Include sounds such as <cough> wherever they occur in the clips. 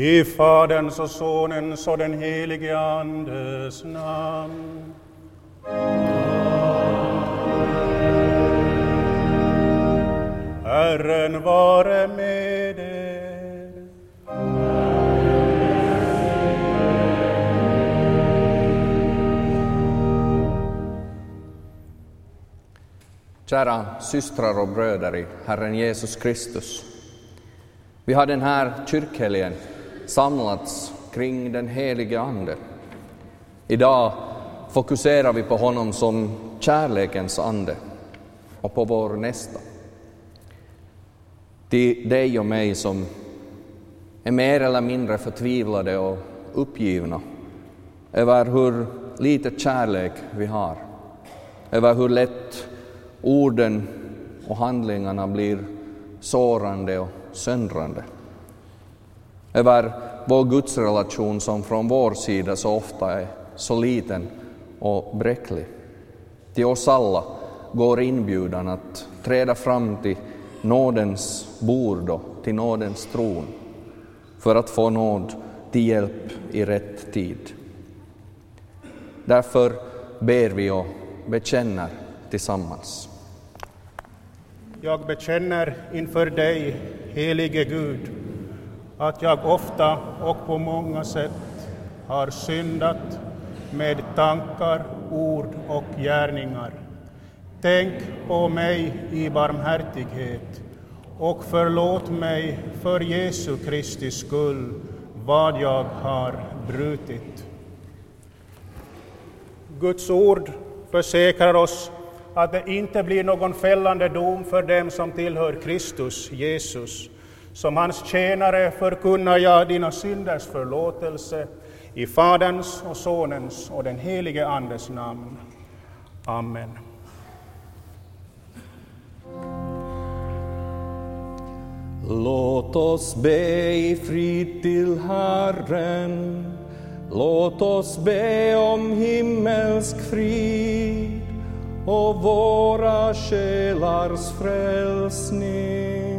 I Faderns och Sonens och den helige Andes namn. Herren vare med er. Kära systrar och bröder i Herren Jesus Kristus. Vi har den här kyrkhelgen samlats kring den helige Ande. Idag fokuserar vi på honom som kärlekens ande och på vår nästa. Till dig och mig som är mer eller mindre förtvivlade och uppgivna över hur lite kärlek vi har, över hur lätt orden och handlingarna blir sårande och söndrande. Över vår gudsrelation som från vår sida så ofta är så liten och bräcklig. Till oss alla går inbjudan att träda fram till nådens bord och till nådens tron för att få nåd till hjälp i rätt tid. Därför ber vi och bekänner tillsammans. Jag bekänner inför dig, helige Gud, att jag ofta och på många sätt har syndat med tankar, ord och gärningar. Tänk på mig i barmhärtighet och förlåt mig för Jesu Kristi skull vad jag har brutit. Guds ord försäkrar oss att det inte blir någon fällande dom för dem som tillhör Kristus Jesus. Som hans tjänare förkunnar jag dina synders förlåtelse i Faderns och Sonens och den helige Andes namn. Amen. Låt oss be i frid till Herren. Låt oss be om himmelsk frid och våra själars frälsning.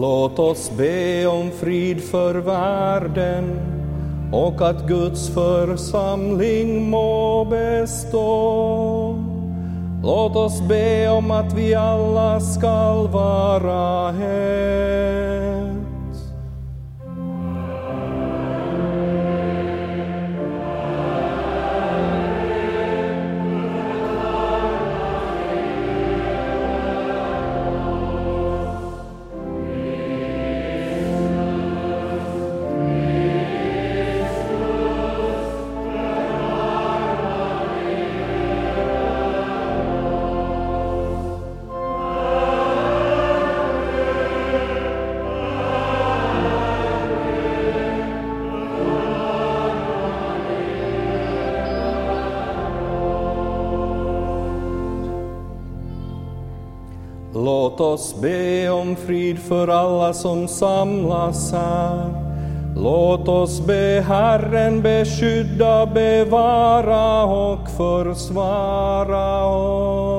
Låt oss be om frid för världen och att Guds församling må bestå. Låt oss be om att vi alla skall vara här oss be om frid för alla som samlas här. Låt oss be Herren beskydda, bevara och försvara oss.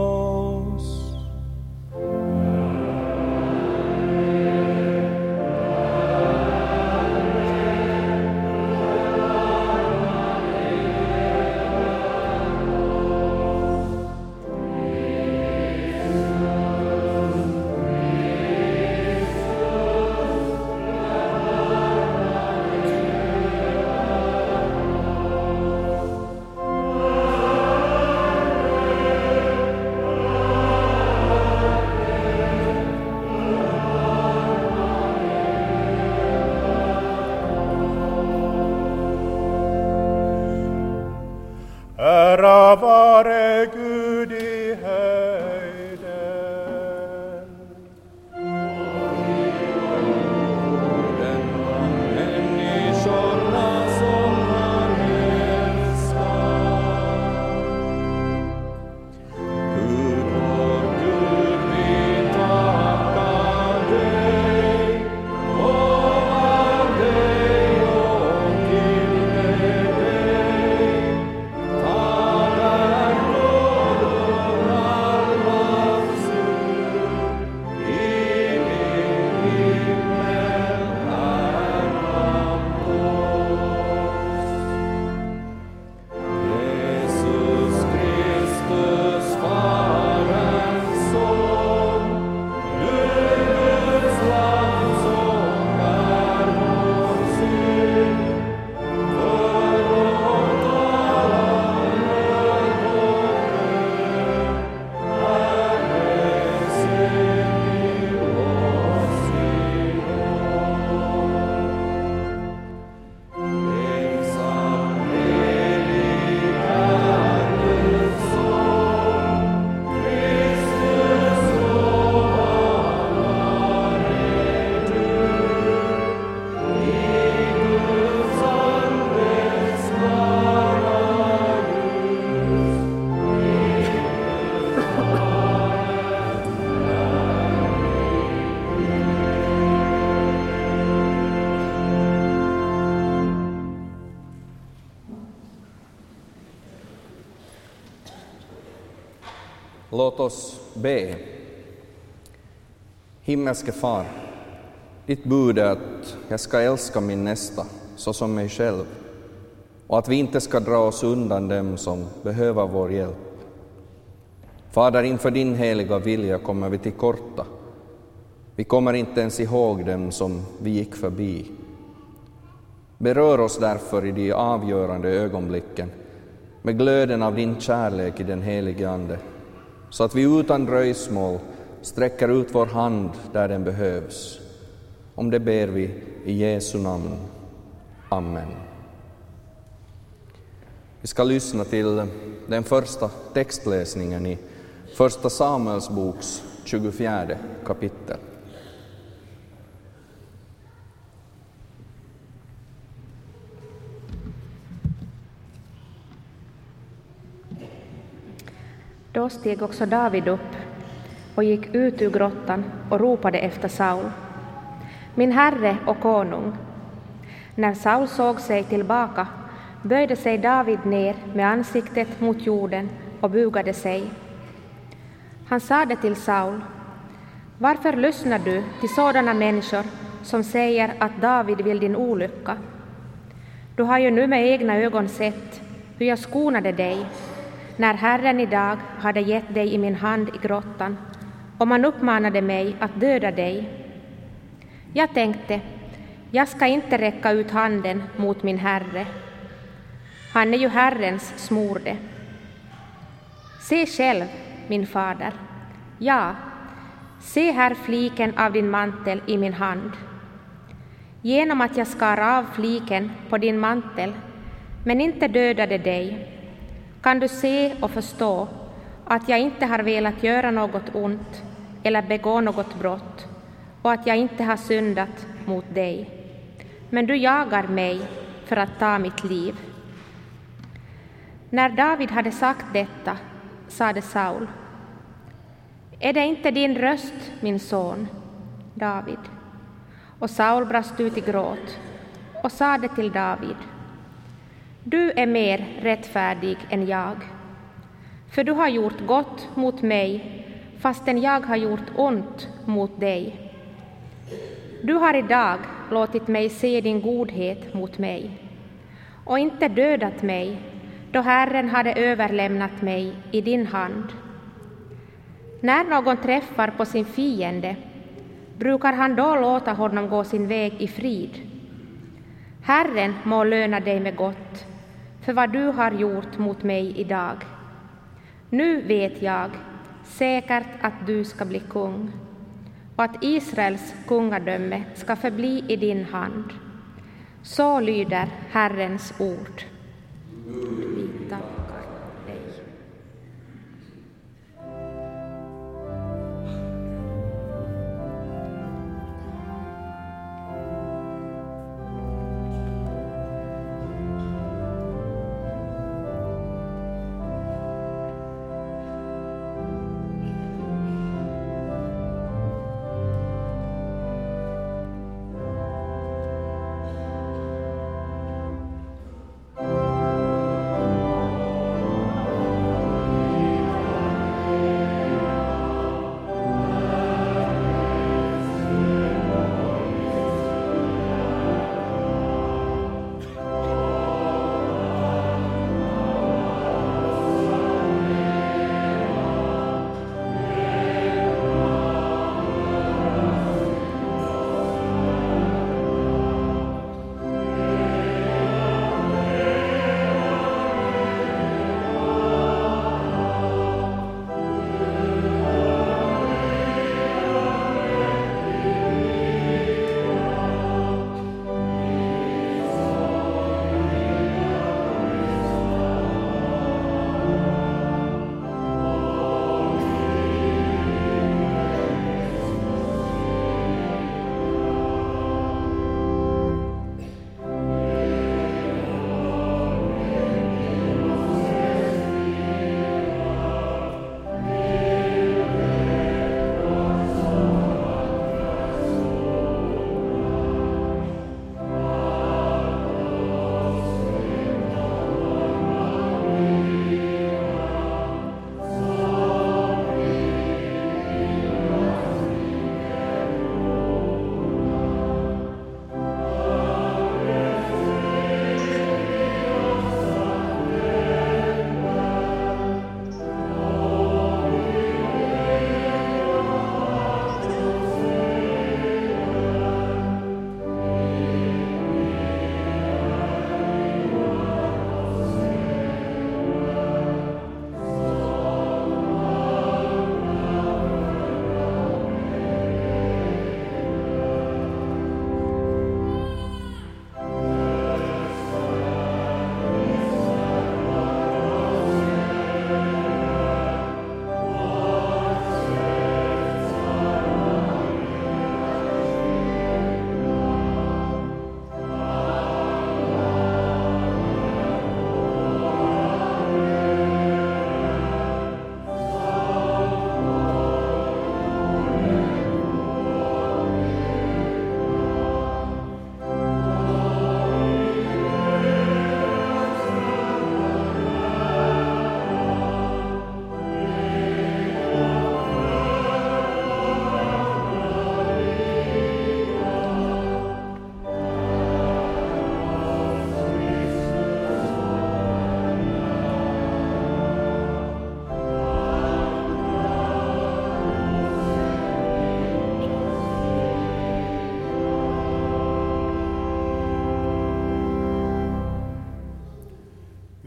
Låt oss be. Himmelske Far, ditt bud är att jag ska älska min nästa så som mig själv och att vi inte ska dra oss undan dem som behöver vår hjälp. Fader, inför din heliga vilja kommer vi till korta. Vi kommer inte ens ihåg dem som vi gick förbi. Berör oss därför i de avgörande ögonblicken med glöden av din kärlek i den helige Ande, så att vi utan dröjsmål sträcker ut vår hand där den behövs. Om det ber vi i Jesu namn. Amen. Vi ska lyssna till den första textläsningen i Första Samuels boks 24 kapitel. Då steg också David upp och gick ut ur grottan och ropade efter Saul. Min herre och konung. När Saul såg sig tillbaka böjde sig David ner med ansiktet mot jorden och bugade sig. Han sade till Saul, varför lyssnar du till sådana människor som säger att David vill din olycka? Du har ju nu med egna ögon sett hur jag skonade dig när Herren idag hade gett dig i min hand i grottan och man uppmanade mig att döda dig. Jag tänkte, jag ska inte räcka ut handen mot min Herre. Han är ju Herrens smorde. Se själv, min fader. Ja, se här fliken av din mantel i min hand. Genom att jag skar av fliken på din mantel, men inte dödade dig, kan du se och förstå att jag inte har velat göra något ont eller begå något brott och att jag inte har syndat mot dig. Men du jagar mig för att ta mitt liv. När David hade sagt detta sade Saul Är det inte din röst, min son, David? Och Saul brast ut i gråt och sade till David du är mer rättfärdig än jag, för du har gjort gott mot mig fastän jag har gjort ont mot dig. Du har idag låtit mig se din godhet mot mig och inte dödat mig då Herren hade överlämnat mig i din hand. När någon träffar på sin fiende brukar han då låta honom gå sin väg i frid. Herren må löna dig med gott för vad du har gjort mot mig idag. Nu vet jag säkert att du ska bli kung och att Israels kungadöme ska förbli i din hand. Så lyder Herrens ord. Vita.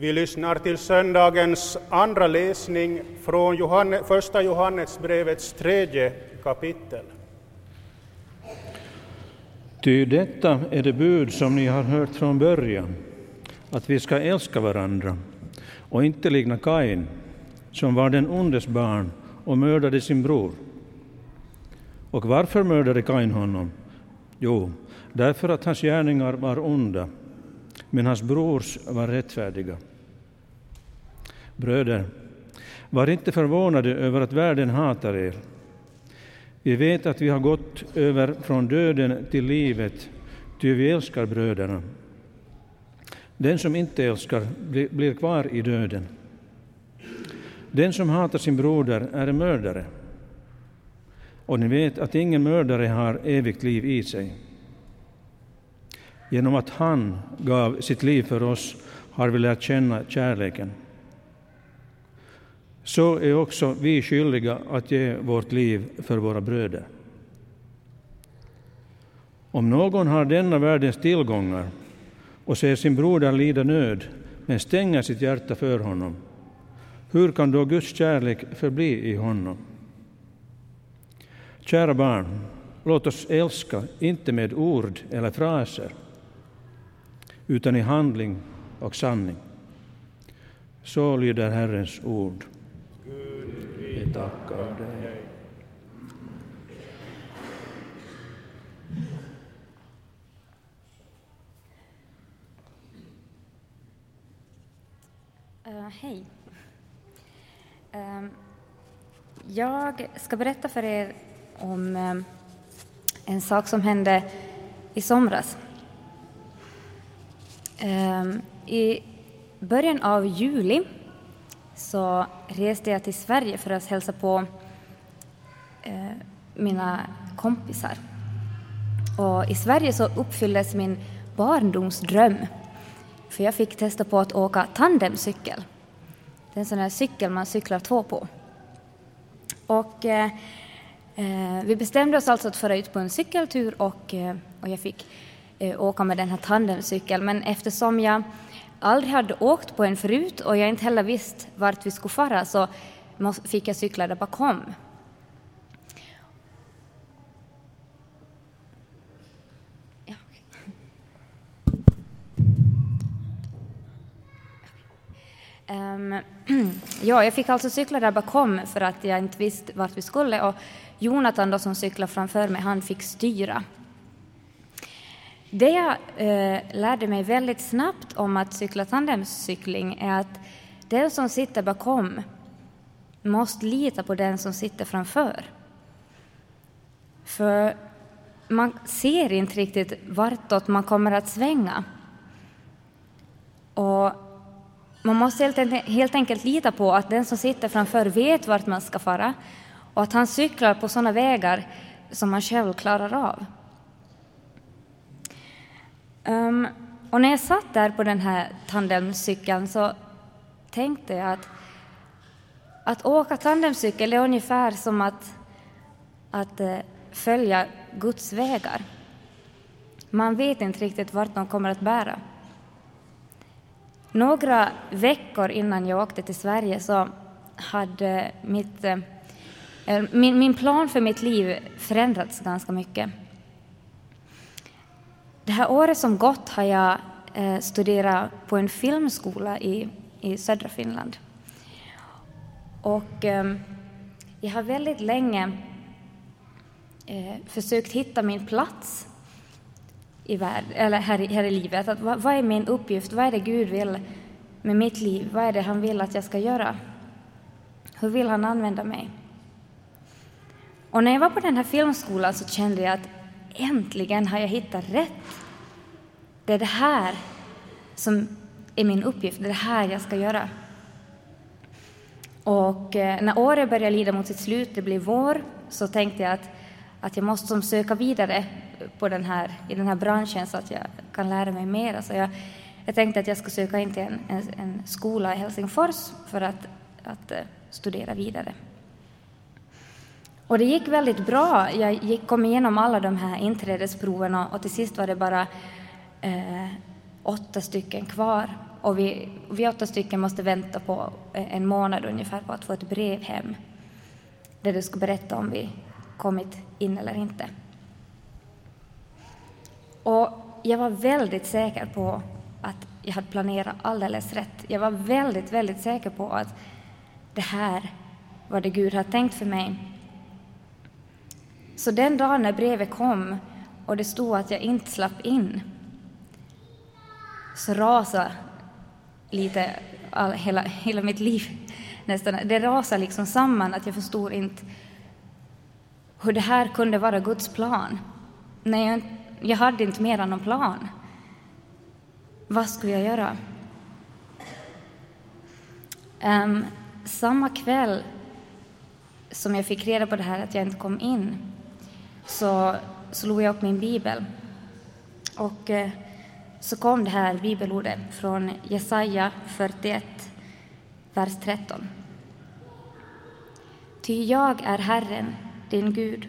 Vi lyssnar till söndagens andra läsning från Johanne, första Johannesbrevets tredje kapitel. Ty detta är det bud som ni har hört från början, att vi ska älska varandra och inte likna Kain, som var den ondes barn och mördade sin bror. Och varför mördade Kain honom? Jo, därför att hans gärningar var onda, men hans brors var rättfärdiga. Bröder, var inte förvånade över att världen hatar er. Vi vet att vi har gått över från döden till livet, ty vi älskar bröderna. Den som inte älskar blir kvar i döden. Den som hatar sin broder är en mördare. Och ni vet att ingen mördare har evigt liv i sig. Genom att han gav sitt liv för oss har vi lärt känna kärleken. Så är också vi skyldiga att ge vårt liv för våra bröder. Om någon har denna världens tillgångar och ser sin broder lida nöd men stänger sitt hjärta för honom, hur kan då Guds kärlek förbli i honom? Kära barn, låt oss älska, inte med ord eller fraser, utan i handling och sanning. Så lyder Herrens ord. Tackar dig. Uh, Hej. Uh, jag ska berätta för er om uh, en sak som hände i somras. Ehm, I början av juli så reste jag till Sverige för att hälsa på eh, mina kompisar. Och I Sverige så uppfylldes min barndomsdröm för jag fick testa på att åka tandemcykel. Det är en sån här cykel man cyklar två på. Och, eh, eh vi bestämde oss alltså att föra ut på en cykeltur och, eh, och jag fick eh, åka med den här tandemcykeln. Men eftersom jag aldrig hade åkt på en förut och jag inte heller visste vart vi skulle fara så fick jag cykla där bakom. Um, <clears throat> ja, jag fick alltså cykla där bakom för att jag inte visste vart vi skulle och Jonathan då som cyklade framför mig, han fick styra. Det jag eh, lärde mig väldigt snabbt om att cykla tandemcykling är att den som sitter bakom måste lita på den som sitter framför. För man ser inte riktigt vartåt man kommer att svänga. Och man måste helt, helt enkelt lita på att den som sitter framför vet vart man ska fara och att han cyklar på sådana vägar som man själv klarar av. Um, och när jag satt där på den här tandemcykeln så tänkte jag att, att åka tandemcykel är ungefär som att, att uh, följa Guds vägar. Man vet inte riktigt vart de kommer att bära. Några veckor innan jag åkte till Sverige så hade mitt, eh, eh, min, min plan för mitt liv förändrats ganska mycket. Det här året som gått har jag eh, studerat på en filmskola i, i södra Finland. Och eh, jag har väldigt länge eh, försökt hitta min plats i värld, eller här, i, här i livet. Att, vad, vad är min uppgift? Vad är det Gud vill med mitt liv? Vad är det han vill att jag ska göra? Hur vill han använda mig? Och när jag var på den här filmskolan så kände jag att äntligen har jag hittat rätt. Det är det här som är min uppgift, det är det här jag ska göra. Och eh, när året började lida mot sitt slut, det blev vår, så tänkte jag att, att jag måste söka vidare på den här, i den här branschen så att jag kan lära mig mer. Så jag, jag tänkte att jag skulle söka in till en, en, en skola i Helsingfors för att, att eh, studera vidare. Och det gick väldigt bra. Jag gick, kom igenom alla de här inträdesproverna och, till sist var det bara eh, åtta stycken kvar Och vi, vi åtta stycken måste vänta på eh, en månad ungefär på att få ett brev hem där du ska berätta om vi kommit in eller inte. Och jag var väldigt säker på att jag hade planerat alldeles rätt. Jag var väldigt, väldigt säker på att det här var det Gud hade tänkt för mig. Så den dagen när brevet kom och det stod att jag inte slapp in så rasade lite all, hela, hela mitt liv nästan. Det rasade liksom samman att jag förstod inte hur det här kunde vara Guds plan. Nej, jag, jag hade inte mer än någon plan. Vad skulle jag göra? Um, samma kväll som jag fick reda på det här att jag inte kom in så slog jag upp min bibel och eh, så kom det här bibelordet från Jesaja 41, vers 13. Ty jag är Herren, din Gud,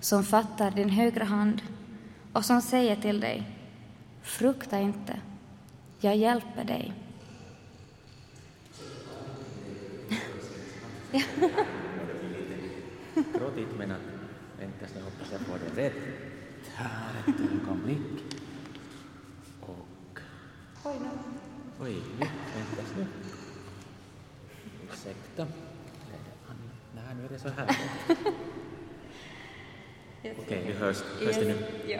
som fattar din högra hand och som säger till dig, frukta inte, jag hjälper dig. <laughs> Men vänta så hoppas jag får det rätt. Här ett ögonblick. Och... Oj, nu. Oj, vänta nu. Ursäkta. Nej, nu är det så här. Okej, okay, nu hörs, hörs det nu? Ja.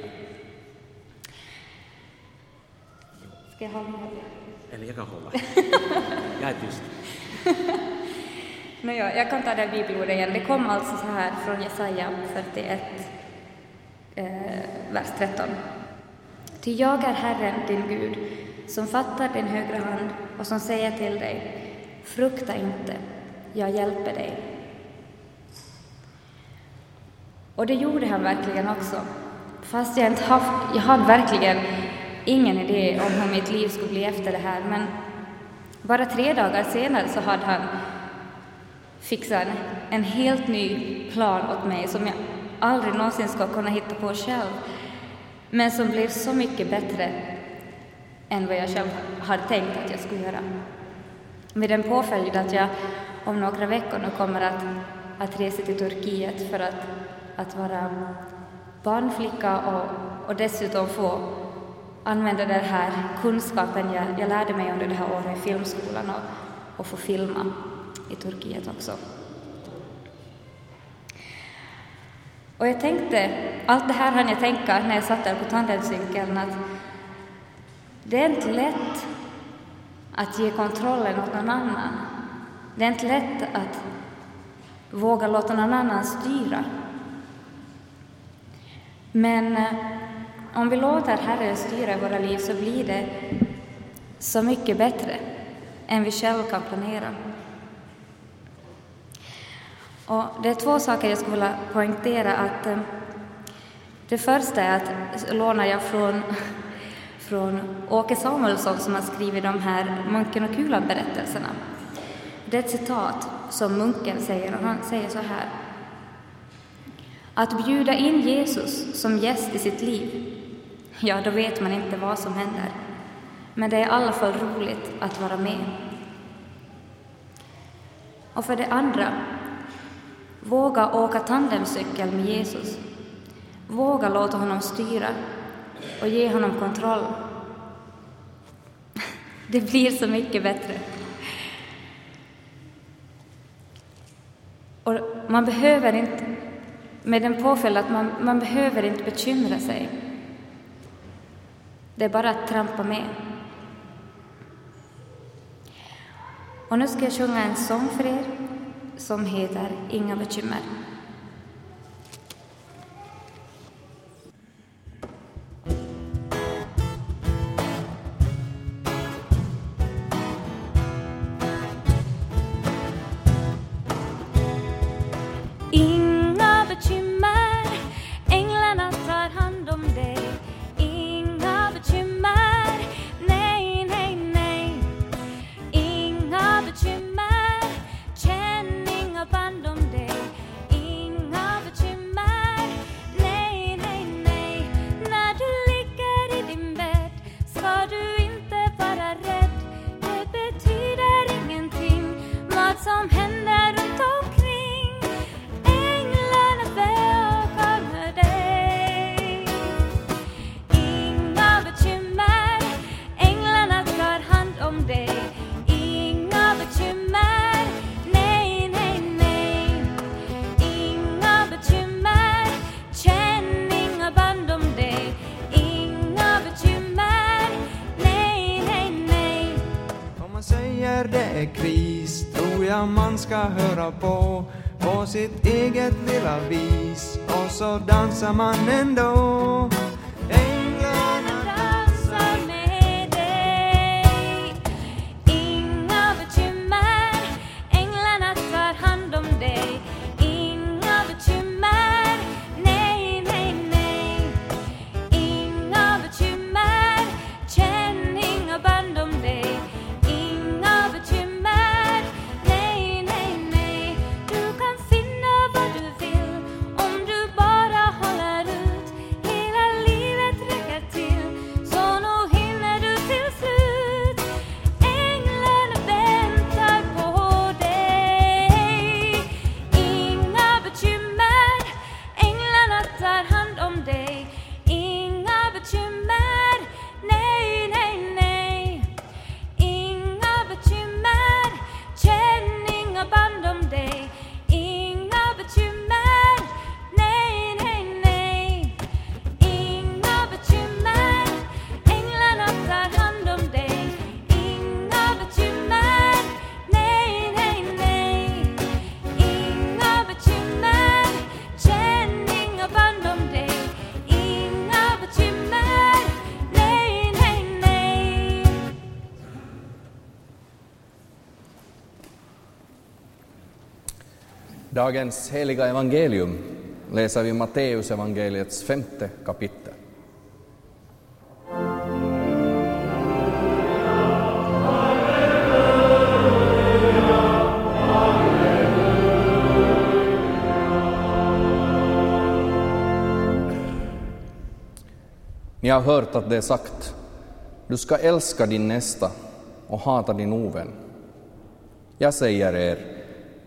Ska jag hålla Eller jag kan hålla. jag är tyst. No, ja, jag kan ta det bibelordet igen. Det kom alltså så här från Jesaja 41, eh, vers 13. Ty jag är Herren, din Gud, som fattar din högra hand och som säger till dig, frukta inte, jag hjälper dig. Och det gjorde han verkligen också. Fast jag inte haft, jag hade verkligen ingen idé om hur mitt liv skulle bli efter det här, men bara tre dagar senare så hade han fixar en, helt ny plan åt mig som jag aldrig någonsin ska kunna hitta på själv, men som blev så mycket bättre än vad jag själv hade tänkt att jag skulle göra. Med den påföljd att jag om några veckor nu kommer att, att resa till Turkiet för att, att vara barnflicka och, och dessutom få använda den här kunskapen jag, jag lärde mig under det här året i filmskolan och, och få filma i Turkiet också. Och jag tänkte, allt det här hann jag tänka när jag satt där på tandemcykeln att det är inte lätt att ge kontrollen åt någon annan. Det är inte lätt att våga låta någon annan styra. Men eh, om vi låter Herren styra våra liv så blir det så mycket bättre än vi själva kan planera. Och det är två saker jag skulle vilja poängtera. Att, eh, det första är att lånar jag från, <laughs> från Åke Samuelsson som har skrivit de här Munken och kulan-berättelserna. Det är ett citat som munken säger, och han säger så här. Att bjuda in Jesus som gäst i sitt liv, ja, då vet man inte vad som händer. Men det är i alla fall roligt att vara med. Och för det andra, våga åka tandemcykel med Jesus. Våga låta honom styra och ge honom kontroll. <laughs> Det blir så mycket bättre. Och man behöver inte, med den påföljd att man, man behöver inte bekymra sig. Det är bara att trampa med. Och nu ska jag sjunga en sång för er som heter Inga bekymmer. In ska höra på på sitt eget lilla vis och så dansar man ändå. Dagens heliga evangelium läser vi Matteus evangeliets femte kapitel. Ni har hört att det är sagt, du ska älska din nästa och hata din ovän. Jag säger er,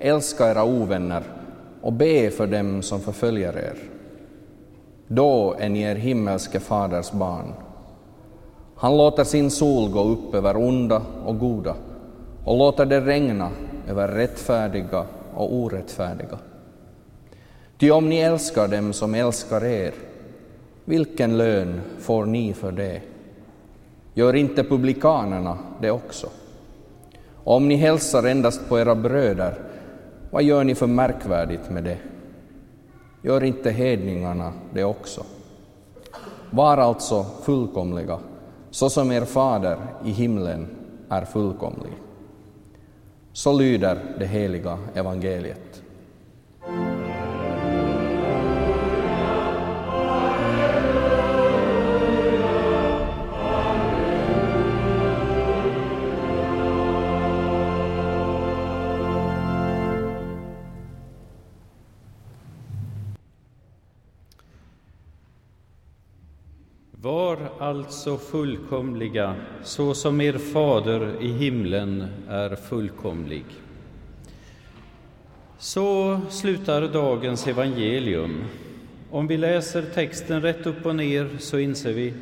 älska era ovänner och be för dem som förföljer er. Då är ni er himmelske faders barn. Han låter sin sol gå upp över onda och goda och låter det regna över rättfärdiga och orättfärdiga. Ty om ni älskar dem som älskar er, vilken lön får ni för det? Gör inte publikanerna det också? Om ni hälsar endast på era bröder, vad gör ni för märkvärdigt med det? Gör inte hedningarna det också? Var alltså fullkomliga, så som er fader i himlen är fullkomlig. Så lyder det heliga evangeliet. Var alltså fullkomliga, så som er fader i himlen är fullkomlig. Så slutar dagens evangelium. Om vi läser texten rätt upp och ner så inser vi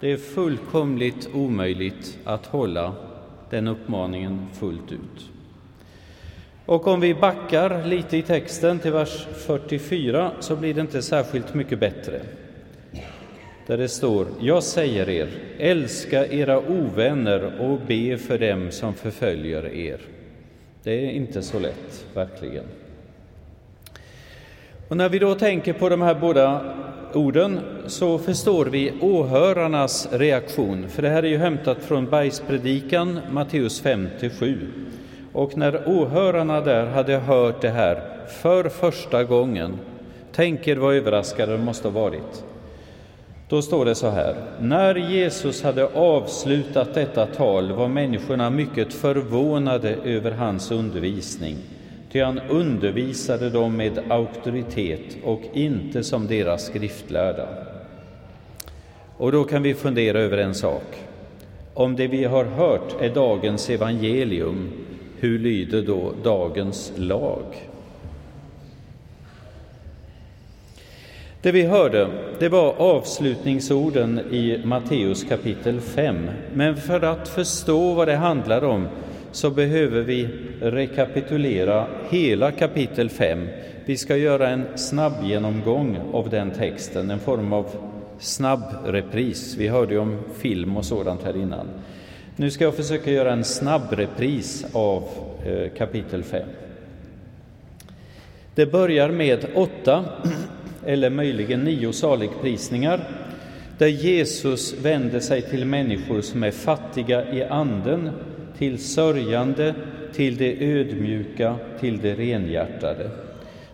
det är fullkomligt omöjligt att hålla den uppmaningen fullt ut. Och om vi backar lite i texten till vers 44 så blir det inte särskilt mycket bättre där det står Jag säger er, älska era ovänner och be för dem som förföljer er. Det är inte så lätt, verkligen. Och när vi då tänker på de här båda orden så förstår vi åhörarnas reaktion, för det här är ju hämtat från Bergspredikan, Matteus 5-7. Och när åhörarna där hade hört det här för första gången, tänk er vad överraskade de måste ha varit. Då står det så här. När Jesus hade avslutat detta tal var människorna mycket förvånade över hans undervisning, ty han undervisade dem med auktoritet och inte som deras skriftlärda. Och då kan vi fundera över en sak. Om det vi har hört är dagens evangelium, hur lyder då dagens lag? Det vi hörde, det var avslutningsorden i Matteus kapitel 5. Men för att förstå vad det handlar om så behöver vi rekapitulera hela kapitel 5. Vi ska göra en snabb genomgång av den texten, en form av snabb repris. Vi hörde ju om film och sådant här innan. Nu ska jag försöka göra en snabb repris av eh, kapitel 5. Det börjar med åtta, <clears throat> eller möjligen nio saligprisningar, där Jesus vänder sig till människor som är fattiga i anden, till sörjande, till det ödmjuka, till det renhjärtade.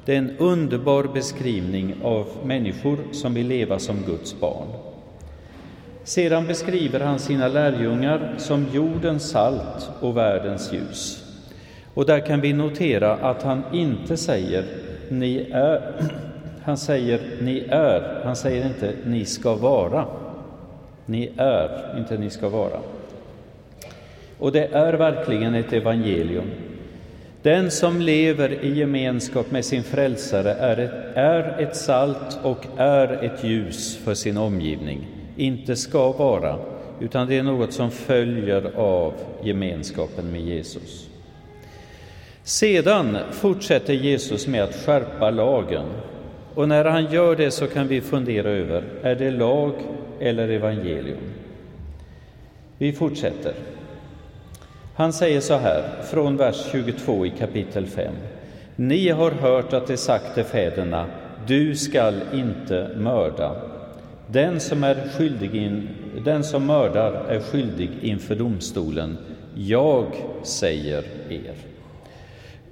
Det är en underbar beskrivning av människor som vill leva som Guds barn. Sedan beskriver han sina lärjungar som jordens salt och världens ljus. Och där kan vi notera att han inte säger ni är, <clears throat> han säger ni är, han säger inte ni ska vara. Ni är, inte ni ska vara. Och det är verkligen ett evangelium. Den som lever i gemenskap med sin frälsare är ett, är ett salt och är ett ljus för sin omgivning. Inte ska vara, utan det är något som följer av gemenskapen med Jesus. Sedan fortsätter Jesus med att skärpa lagen. Och när han gör det så kan vi fundera över, är det lag eller evangelium? Vi fortsätter. Han säger så här, från vers 22 i kapitel 5. Ni har hört att det sagt till fäderna, du skall inte mörda. Den som, är skyldig in, den som mördar är skyldig inför domstolen. Jag säger er.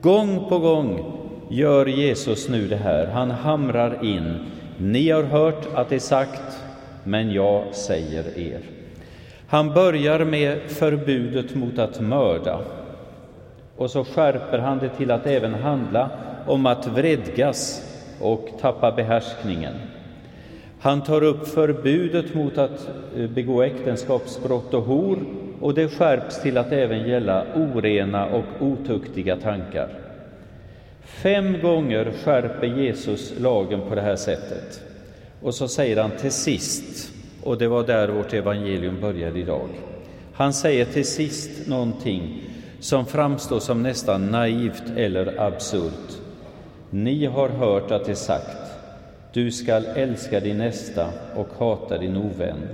Gång på gång gör Jesus nu det här. Han hamrar in. Ni har hört att det är sagt, men jag säger er. Han börjar med förbudet mot att mörda och så skärper han det till att även handla om att vredgas och tappa behärskningen. Han tar upp förbudet mot att eh, begå äktenskapsbrott och hor och det skärps till att även gälla orena och otuktiga tankar. Fem gånger skärper Jesus lagen på det här sättet. Och så säger han till sist, och det var där vårt evangelium började idag. Han säger till sist någonting som framstår som nästan naivt eller absurt. Ni har hört att det är sagt, du skall älska din nästa och hata din ovän.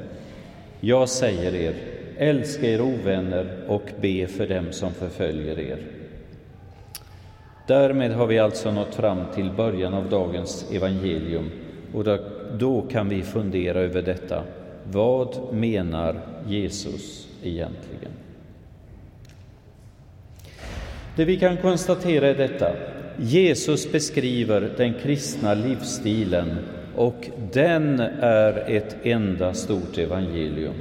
Jag säger er, älska er ovänner och be för dem som förföljer er. Därmed har vi alltså nått fram till början av dagens evangelium och då, kan vi fundera över detta. Vad menar Jesus egentligen? Det vi kan konstatera är detta. Jesus beskriver den kristna livsstilen och den är ett enda stort evangelium.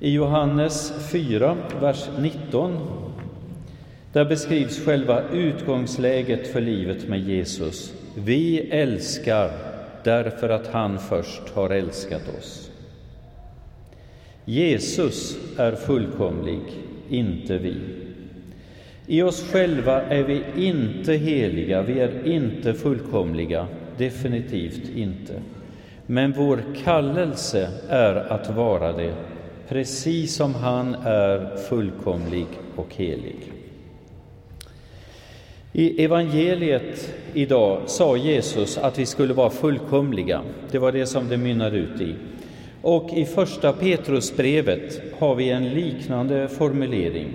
I Johannes 4, vers 19, där beskrivs själva utgångsläget för livet med Jesus. Vi älskar därför att han först har älskat oss. Jesus är fullkomlig, inte vi. I oss själva är vi inte heliga, vi är inte fullkomliga, definitivt inte. Men vår kallelse är att vara det, precis som han är fullkomlig och helig. I evangeliet idag sa Jesus att vi skulle vara fullkomliga. Det var det som det mynnade ut i. Och i första Petrusbrevet har vi en liknande formulering.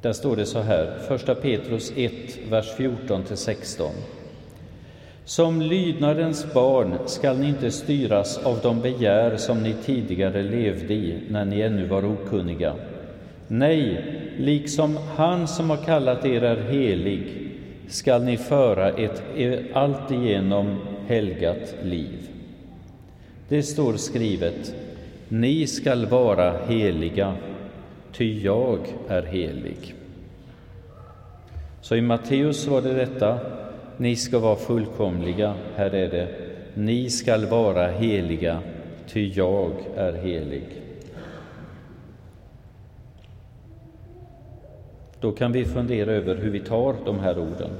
Där står det så här, första Petrus 1, vers 14-16. Som lydnadens barn skall ni inte styras av de begär som ni tidigare levde i när ni ännu var okunniga. Nej, liksom han som har kallat er är helig skall ni föra ett e-, alltigenom helgat liv. Det står skrivet, ni skall vara heliga, ty jag är helig. Så i Matteus var det detta, ni ska vara fullkomliga. Här är det, ni skall vara heliga, ty jag är helig. Då kan vi fundera över hur vi tar de här orden.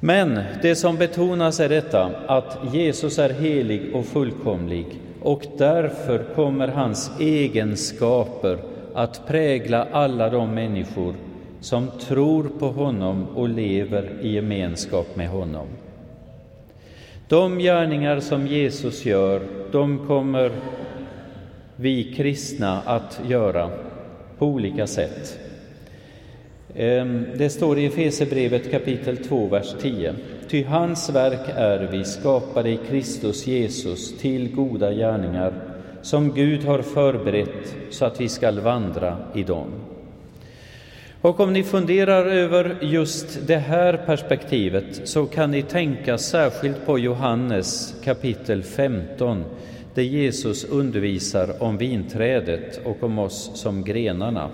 Men det som betonas är detta att Jesus är helig och fullkomlig och därför kommer hans egenskaper att prägla alla de människor som tror på honom och lever i gemenskap med honom. De gärningar som Jesus gör, de kommer vi kristna att göra på olika sätt. Ehm, det står i Efesierbrevet kapitel 2, vers 10. Ty hans verk är vi skapade i Kristus Jesus till goda gärningar som Gud har förberett så att vi skall vandra i dem. Och om ni funderar över just det här perspektivet så kan ni tänka särskilt på Johannes kapitel 15 där Jesus undervisar om vinträdet och om oss som grenarna.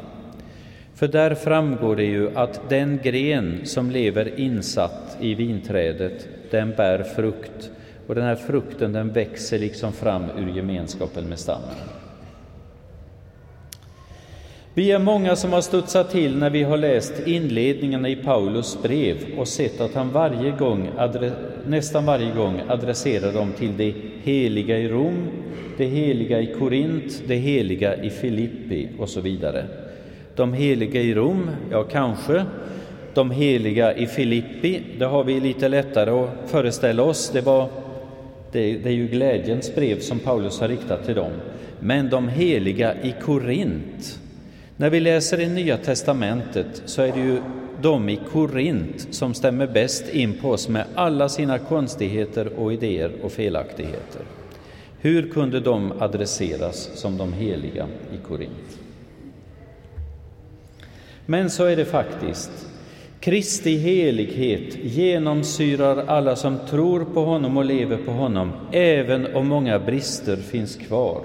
För där framgår det ju att den gren som lever insatt i vinträdet, den bär frukt. Och den här frukten den växer liksom fram ur gemenskapen med stammen. Vi är många som har studsat till när vi har läst inledningarna i Paulus brev och sett att han varje gång, nästan varje gång adresserar dem till det heliga i Rom, det heliga i Korint, det heliga i Filippi och så vidare. De heliga i Rom, ja kanske. De heliga i Filippi, det har vi lite lättare att föreställa oss. Det, var, det, det är ju glädjens brev som Paulus har riktat till dem. Men de heliga i Korint, när vi läser i Nya testamentet så är det ju de i Korint som stämmer bäst in på oss med alla sina konstigheter och idéer och felaktigheter. Hur kunde de adresseras som de heliga i Korint? Men så är det faktiskt. Kristi helighet genomsyrar alla som tror på honom och lever på honom, även om många brister finns kvar.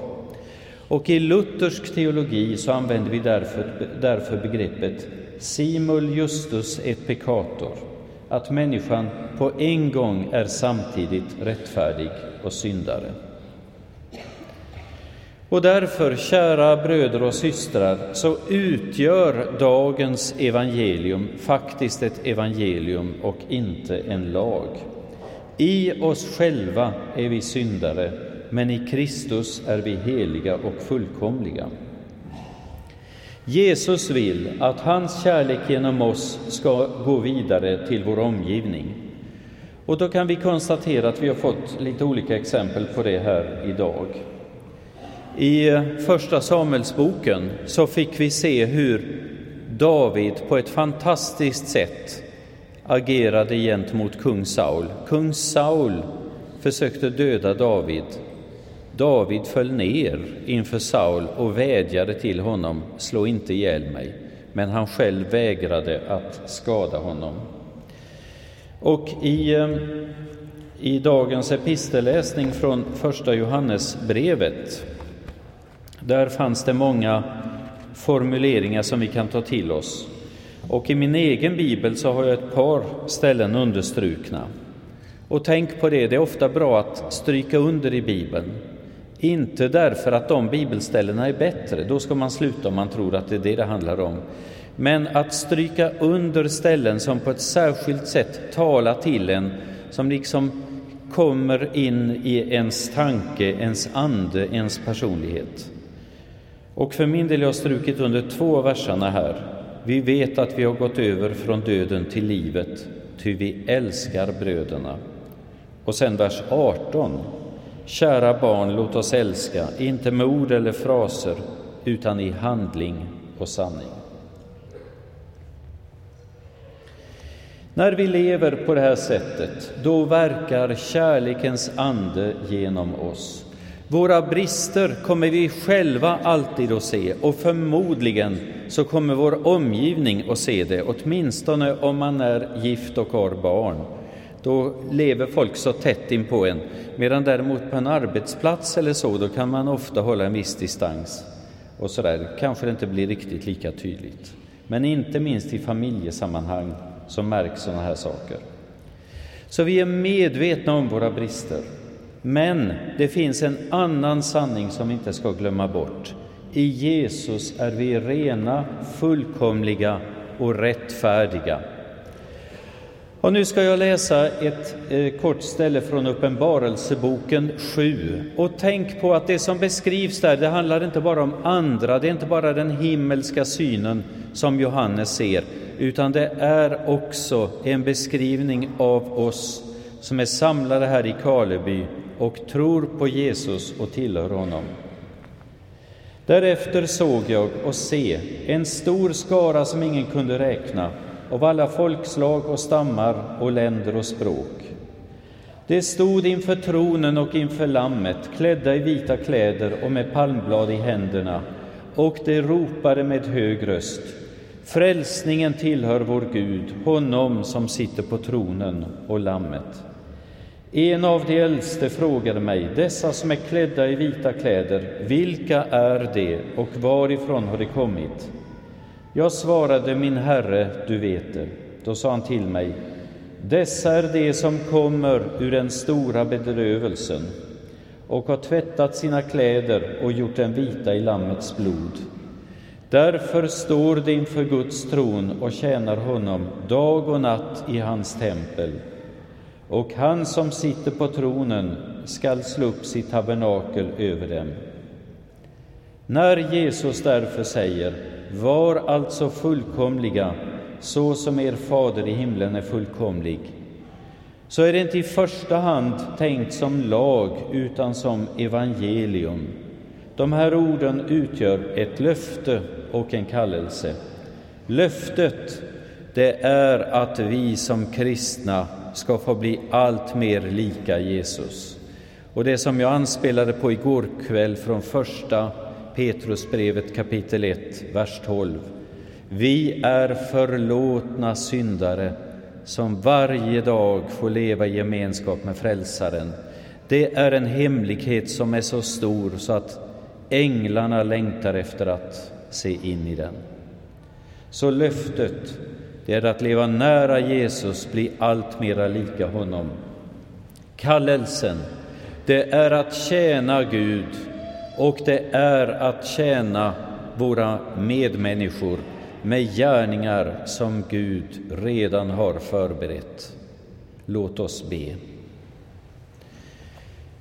Och i luthersk teologi så använder vi därför, därför begreppet simul justus et peccator, att människan på en gång är samtidigt rättfärdig och syndare. Och därför, kära bröder och systrar, så utgör dagens evangelium faktiskt ett evangelium och inte en lag. I oss själva är vi syndare, men i Kristus är vi heliga och fullkomliga. Jesus vill att hans kärlek genom oss ska gå vidare till vår omgivning. Och då kan vi konstatera att vi har fått lite olika exempel på det här idag. I Första Samuelsboken så fick vi se hur David på ett fantastiskt sätt agerade gentemot kung Saul. Kung Saul försökte döda David. David föll ner inför Saul och vädjade till honom, slå inte ihjäl mig. Men han själv vägrade att skada honom. Och i, eh, i dagens epistelläsning från Första Johannesbrevet där fanns det många formuleringar som vi kan ta till oss. Och i min egen bibel så har jag ett par ställen understrukna. Och tänk på det, det är ofta bra att stryka under i bibeln. Inte därför att de bibelställena är bättre, då ska man sluta om man tror att det är det det handlar om. Men att stryka under ställen som på ett särskilt sätt talar till en, som liksom kommer in i ens tanke, ens ande, ens personlighet. Och för min del har jag strukit under två av verserna här. Vi vet att vi har gått över från döden till livet, ty vi älskar bröderna. Och sen vers 18. Kära barn, låt oss älska, inte med ord eller fraser, utan i handling och sanning. När vi lever på det här sättet, då verkar kärlekens ande genom oss. Våra brister kommer vi själva alltid att se och förmodligen så kommer vår omgivning att se det, åtminstone om man är gift och har barn. Då lever folk så tätt in på en, medan däremot på en arbetsplats eller så, då kan man ofta hålla en viss distans. Och så där kanske det inte blir riktigt lika tydligt. Men inte minst i familjesammanhang så märks sådana här saker. Så vi är medvetna om våra brister. Men det finns en annan sanning som vi inte ska glömma bort. I Jesus är vi rena, fullkomliga och rättfärdiga. Och nu ska jag läsa ett eh, kort ställe från Uppenbarelseboken 7. Och tänk på att det som beskrivs där, det handlar inte bara om andra, det är inte bara den himmelska synen som Johannes ser, utan det är också en beskrivning av oss som är samlade här i Karleby och tror på Jesus och tillhör honom. Därefter såg jag och se en stor skara som ingen kunde räkna, av alla folkslag och stammar och länder och språk. De stod inför tronen och inför Lammet, klädda i vita kläder och med palmblad i händerna, och de ropade med hög röst. Frälsningen tillhör vår Gud, honom som sitter på tronen och Lammet. En av de äldste frågade mig, dessa som är klädda i vita kläder, vilka är de och varifrån har de kommit? Jag svarade, min herre, du vet det. Då sa han till mig, dessa är de som kommer ur den stora bedrövelsen och har tvättat sina kläder och gjort dem vita i Lammets blod. Därför står de inför Guds tron och tjänar honom dag och natt i hans tempel. Och han som sitter på tronen skall slå upp sitt tabernakel över dem. När Jesus därför säger var alltså fullkomliga så som er fader i himlen är fullkomlig, så är det inte i första hand tänkt som lag utan som evangelium. De här orden utgör ett löfte och en kallelse. Löftet, det är att vi som kristna ska få bli allt mer lika Jesus. Och det som jag anspelade på igår kväll från första Petrusbrevet kapitel 1, vers 12. Vi är förlåtna syndare som varje dag får leva i gemenskap med Frälsaren. Det är en hemlighet som är så stor så att änglarna längtar efter att se in i den. Så löftet, det är att leva nära Jesus, bli allt mera lika honom. Kallelsen, det är att tjäna Gud och det är att tjäna våra medmänniskor med gärningar som Gud redan har förberett. Låt oss be.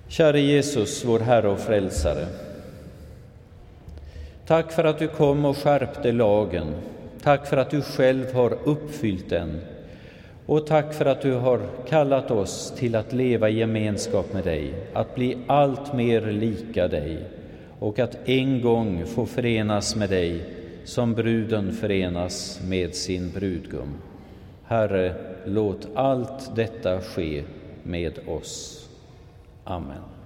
Käre Jesus, vår Herre och Frälsare. Tack för att du kom och skärpte lagen. Tack för att du själv har uppfyllt den. Och tack för att du har kallat oss till att leva i gemenskap med dig, att bli allt mer lika dig och att en gång få förenas med dig som bruden förenas med sin brudgum. Herre, låt allt detta ske med oss. Amen.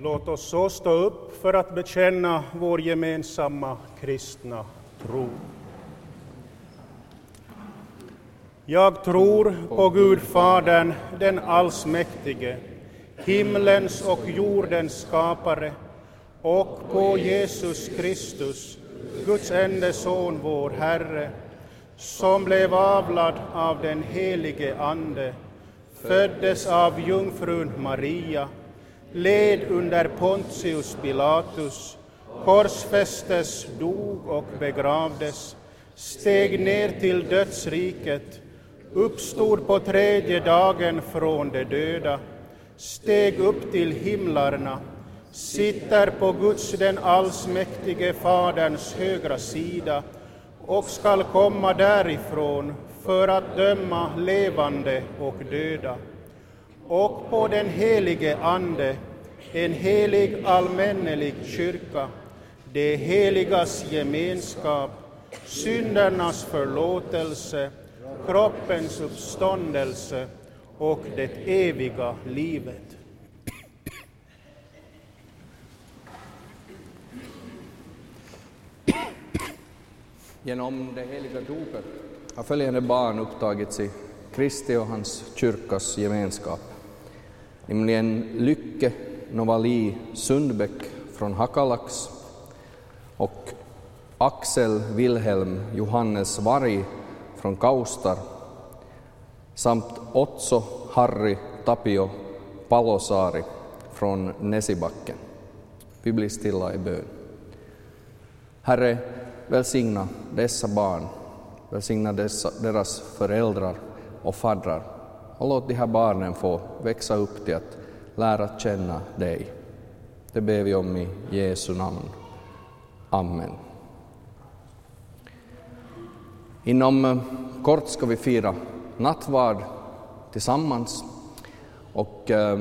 Låt oss så stå upp för att bekänna vår gemensamma kristna tro. Jag tror på Gud Fadern, den allsmäktige, himlens och jordens skapare, och på Jesus Kristus, Guds enda son, vår Herre, som blev avlad av den helige Ande, föddes av jungfrun Maria, led under Pontius Pilatus, korsfästes, dog och begravdes, steg ner till dödsriket, uppstod på tredje dagen från de döda, steg upp till himlarna, sitter på Guds den allsmäktige Faderns högra sida och skall komma därifrån för att döma levande och döda. Och på den helige Ande, en helig allmännelig kyrka, det heligas gemenskap, syndernas förlåtelse, kroppens uppståndelse och det eviga livet. Genom det heliga dopet har följande barn upptagits i Kristi och hans kyrkas gemenskap, nämligen Lycke Novali Sundbäck från Hakalax och Axel Wilhelm Johannes Varg från Kaustar samt Otso Harry Tapio Palosaari från Nesibacken. Vi blir stilla i bön. Herre, välsigna dessa barn, välsigna dessa, deras föräldrar och faddrar och låt de här barnen få växa upp till att lära känna dig. Det ber vi om i Jesu namn. Amen. Inom eh, kort ska vi fira nattvard tillsammans och eh,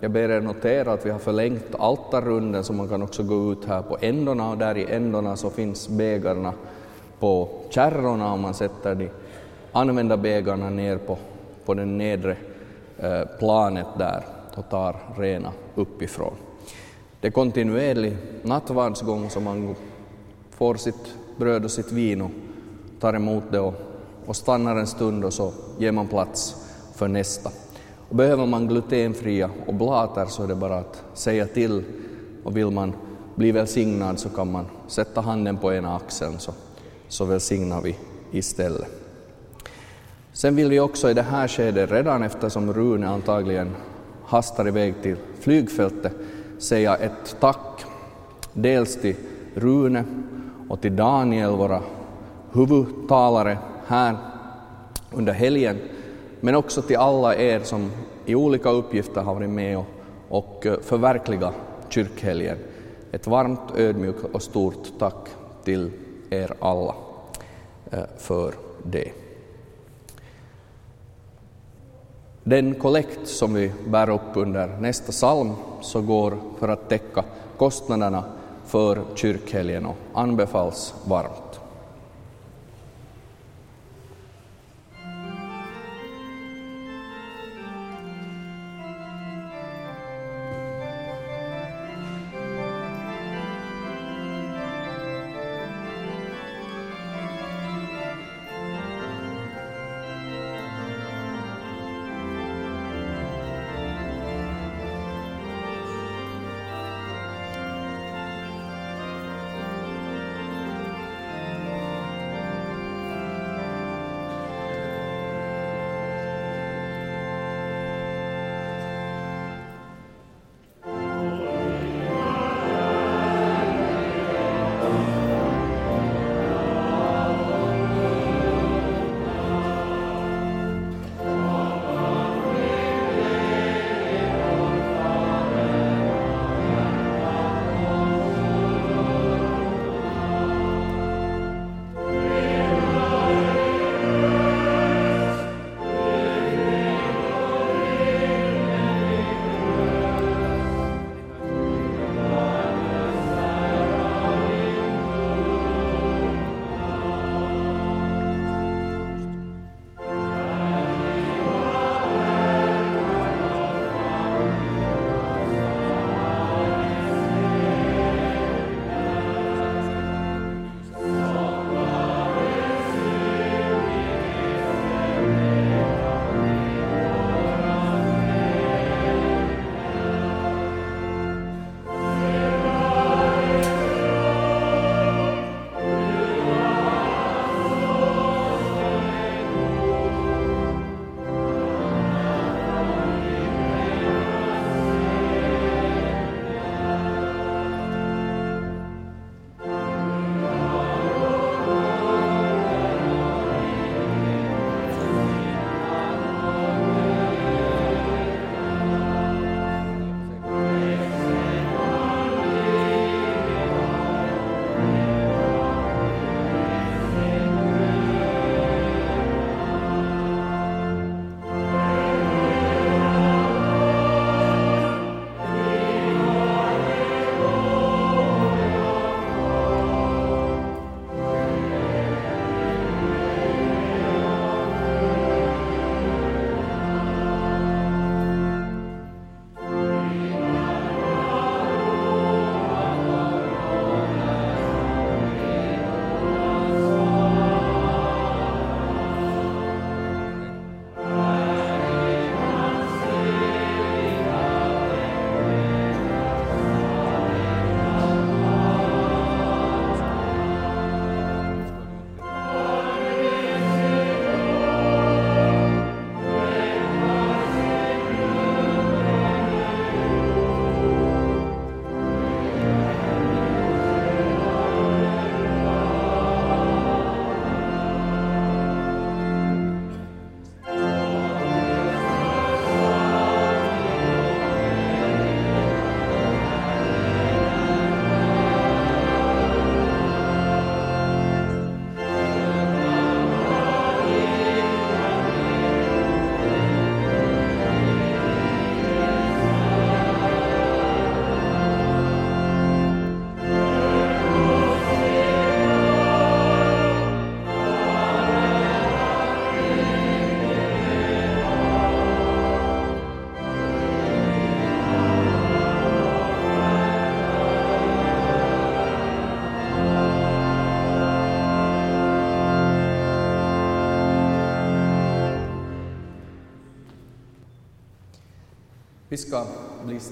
jag ber er notera att vi har förlängt altarrunden så man kan också gå ut här på ändorna och där i ändorna så finns bägarna på kärrorna om man sätter de använda bägarna ner på, på den nedre eh, planet där och tar rena uppifrån. Det är kontinuerlig nattvardsgång som man får sitt bröd och sitt vin och tar emot det och, och stannar en stund och så ger man plats för nästa. Och behöver man glutenfria oblater så är det bara att säga till och vill man bli välsignad så kan man sätta handen på ena axeln så, så välsignar vi istället. Sen vill vi också i det här skedet, redan eftersom Rune antagligen hastar iväg till flygfältet, säga ett tack dels till Rune och till Daniel, våra huvudtalare här under helgen, men också till alla er som i olika uppgifter har varit med och, och eh, förverkligat kyrkhelgen. Ett varmt, ödmjukt och stort tack till er alla eh, för det. Den kollekt som vi bär upp under nästa psalm så går för att täcka kostnaderna för kyrkhelgen och anbefalls varmt.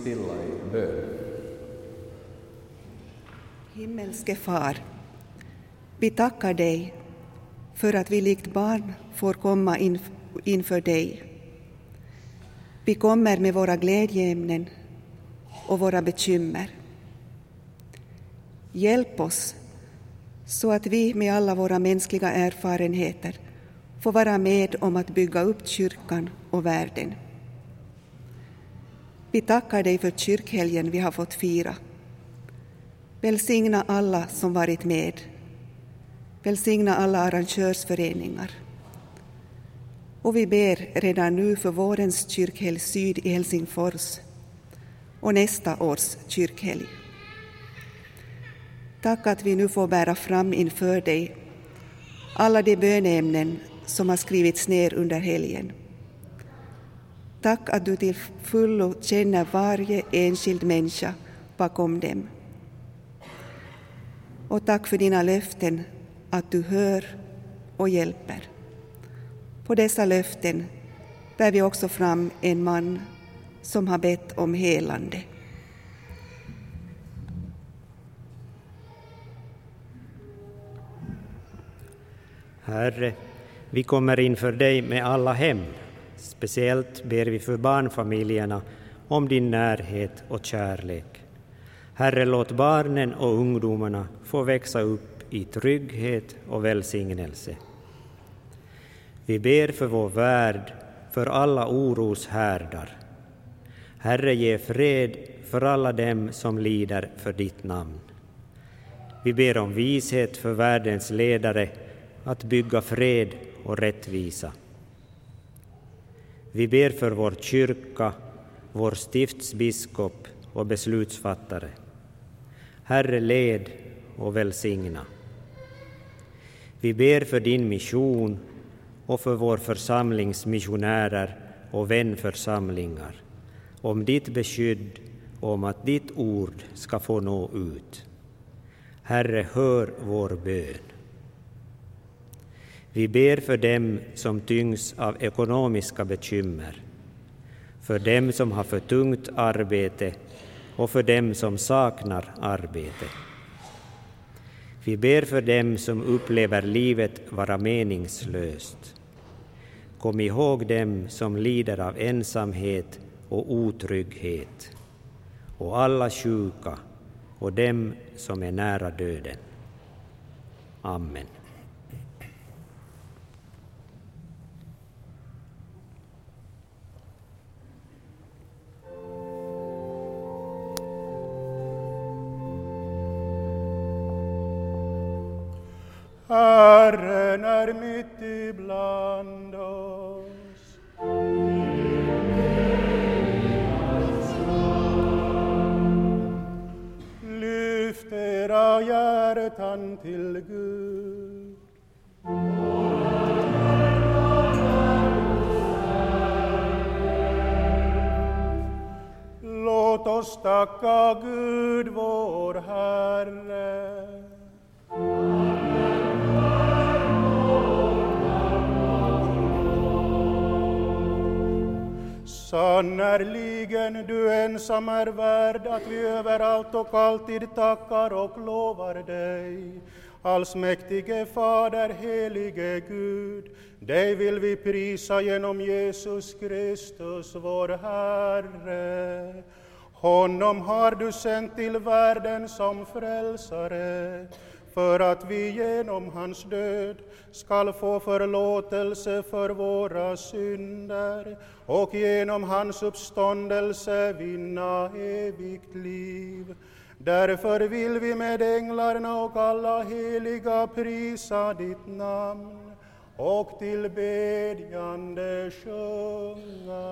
Stilla i bön. Himmelske Far, vi tackar dig för att vi likt barn får komma inf inför dig. Vi kommer med våra glädjeämnen och våra bekymmer. Hjälp oss så att vi med alla våra mänskliga erfarenheter får vara med om att bygga upp kyrkan och världen. Vi tackar dig för kyrkhelgen vi har fått fira. Välsigna alla som varit med. Välsigna alla arrangörsföreningar. Och vi ber redan nu för vårens kyrkhelg syd i Helsingfors och nästa års kyrkhelg. Tack att vi nu får bära fram inför dig alla de böneämnen som har skrivits ner under helgen. Tack att du till fullo känner varje enskild människa bakom dem. Och tack för dina löften att du hör och hjälper. På dessa löften bär vi också fram en man som har bett om helande. Herre, vi kommer inför dig med alla hem. Speciellt ber vi för barnfamiljerna om din närhet och kärlek. Herre, låt barnen och ungdomarna få växa upp i trygghet och välsignelse. Vi ber för vår värld, för alla oroshärdar. Herre, ge fred för alla dem som lider för ditt namn. Vi ber om vishet för världens ledare att bygga fred och rättvisa. Vi ber för vår kyrka, vår stiftsbiskop och beslutsfattare. Herre, led och välsigna. Vi ber för din mission och för vår församlings missionärer och vänförsamlingar, om ditt beskydd och om att ditt ord ska få nå ut. Herre, hör vår bön. Vi ber för dem som tyngs av ekonomiska bekymmer, för dem som har för tungt arbete och för dem som saknar arbete. Vi ber för dem som upplever livet vara meningslöst. Kom ihåg dem som lider av ensamhet och otrygghet, och alla sjuka och dem som är nära döden. Amen. Herren är mitt ibland oss. Lyft era hjärtan till Gud. Låt oss tacka Gud vår Herre. Sannerligen, du ensam är värd att vi överallt och alltid tackar och lovar dig. Allsmäktige Fader, helige Gud, dig vill vi prisa genom Jesus Kristus, vår Herre. Honom har du sänt till världen som frälsare för att vi genom hans död skall få förlåtelse för våra synder och genom hans uppståndelse vinna evigt liv. Därför vill vi med änglarna och alla heliga prisa ditt namn och tillbedjande sjunga.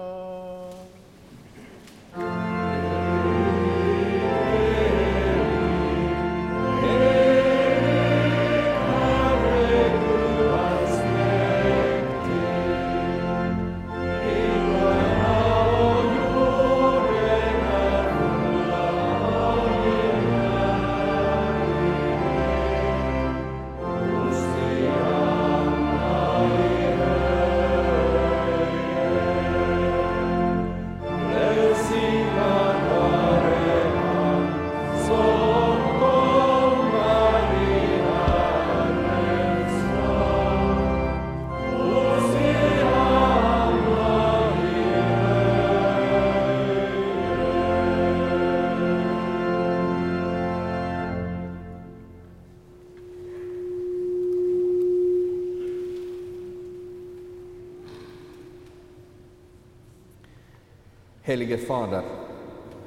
Helige Fader,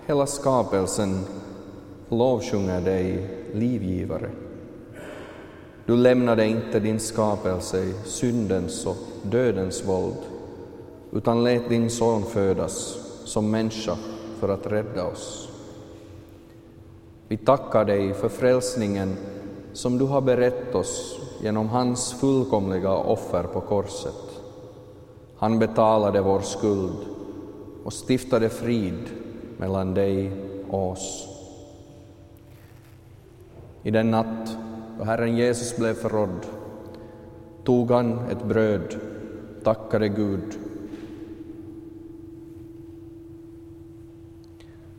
hela skapelsen lovsjunger dig, livgivare. Du lämnade inte din skapelse i syndens och dödens våld, utan lät din son födas som människa för att rädda oss. Vi tackar dig för frälsningen som du har berett oss genom hans fullkomliga offer på korset. Han betalade vår skuld och stiftade frid mellan dig och oss. I den natt då Herren Jesus blev förrådd tog han ett bröd, tackade Gud,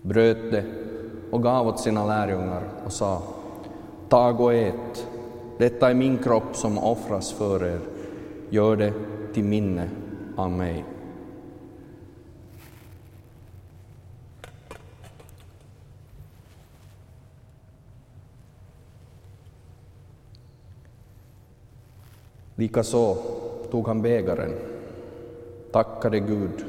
bröt det och gav åt sina lärjungar och sa Tag och ät, detta är min kropp som offras för er, gör det till minne av mig. Likaså tog han bägaren, tackade Gud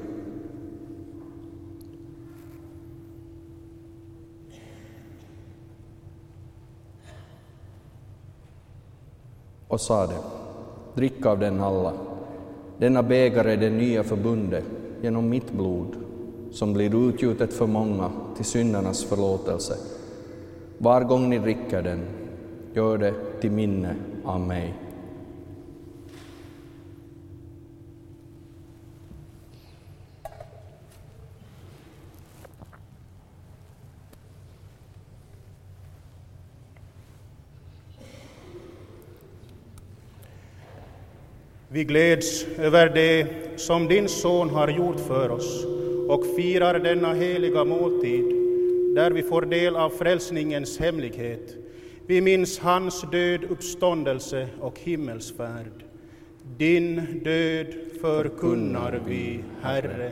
och sade, drick av den alla. Denna bägare är det nya förbundet genom mitt blod som blir utgjutet för många till syndernas förlåtelse. Var gång ni dricker den, gör det till minne av mig. Vi gläds över det som din son har gjort för oss och firar denna heliga måltid där vi får del av frälsningens hemlighet. Vi minns hans död, uppståndelse och himmelsfärd. Din död förkunnar vi, Herre.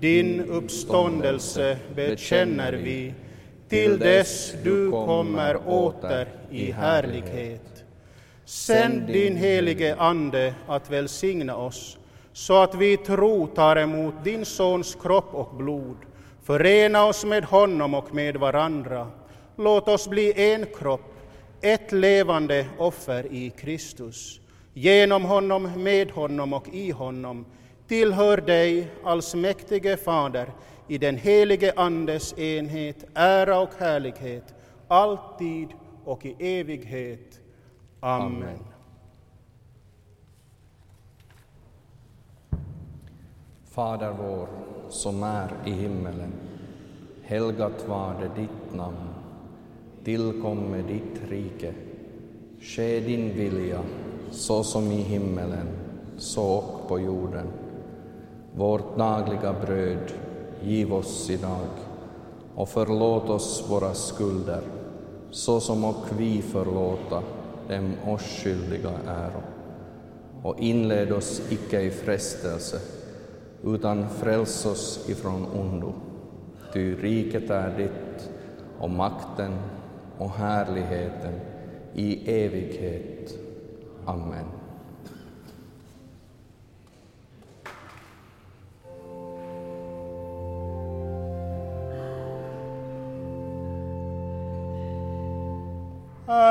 Din uppståndelse bekänner vi till dess du kommer åter i härlighet. Sänd din helige Ande att välsigna oss så att vi tro tar emot din Sons kropp och blod. Förena oss med honom och med varandra. Låt oss bli en kropp, ett levande offer i Kristus. Genom honom, med honom och i honom tillhör dig, allsmäktige Fader, i den helige Andes enhet, ära och härlighet, alltid och i evighet. Amen. Fader vår, som är i himmelen. Helgat var det ditt namn. Tillkomme ditt rike. Ske din vilja, så som i himmelen, så och på jorden. Vårt dagliga bröd giv oss idag och förlåt oss våra skulder, så som och vi förlåta dem oss skyldiga äro. Och inled oss icke i frestelse, utan fräls oss ifrån ondo. Ty riket är ditt, och makten och härligheten i evighet. Amen.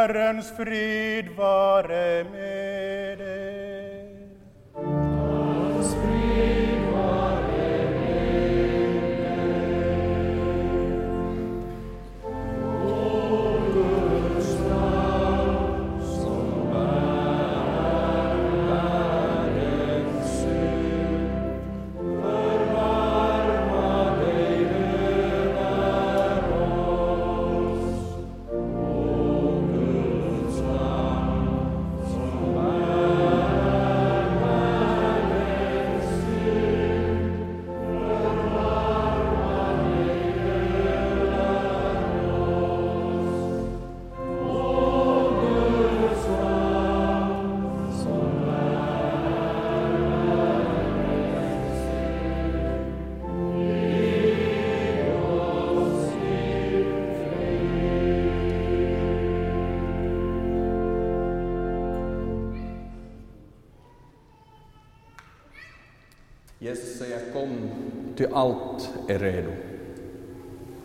Herrens frid vare med ty allt är redo.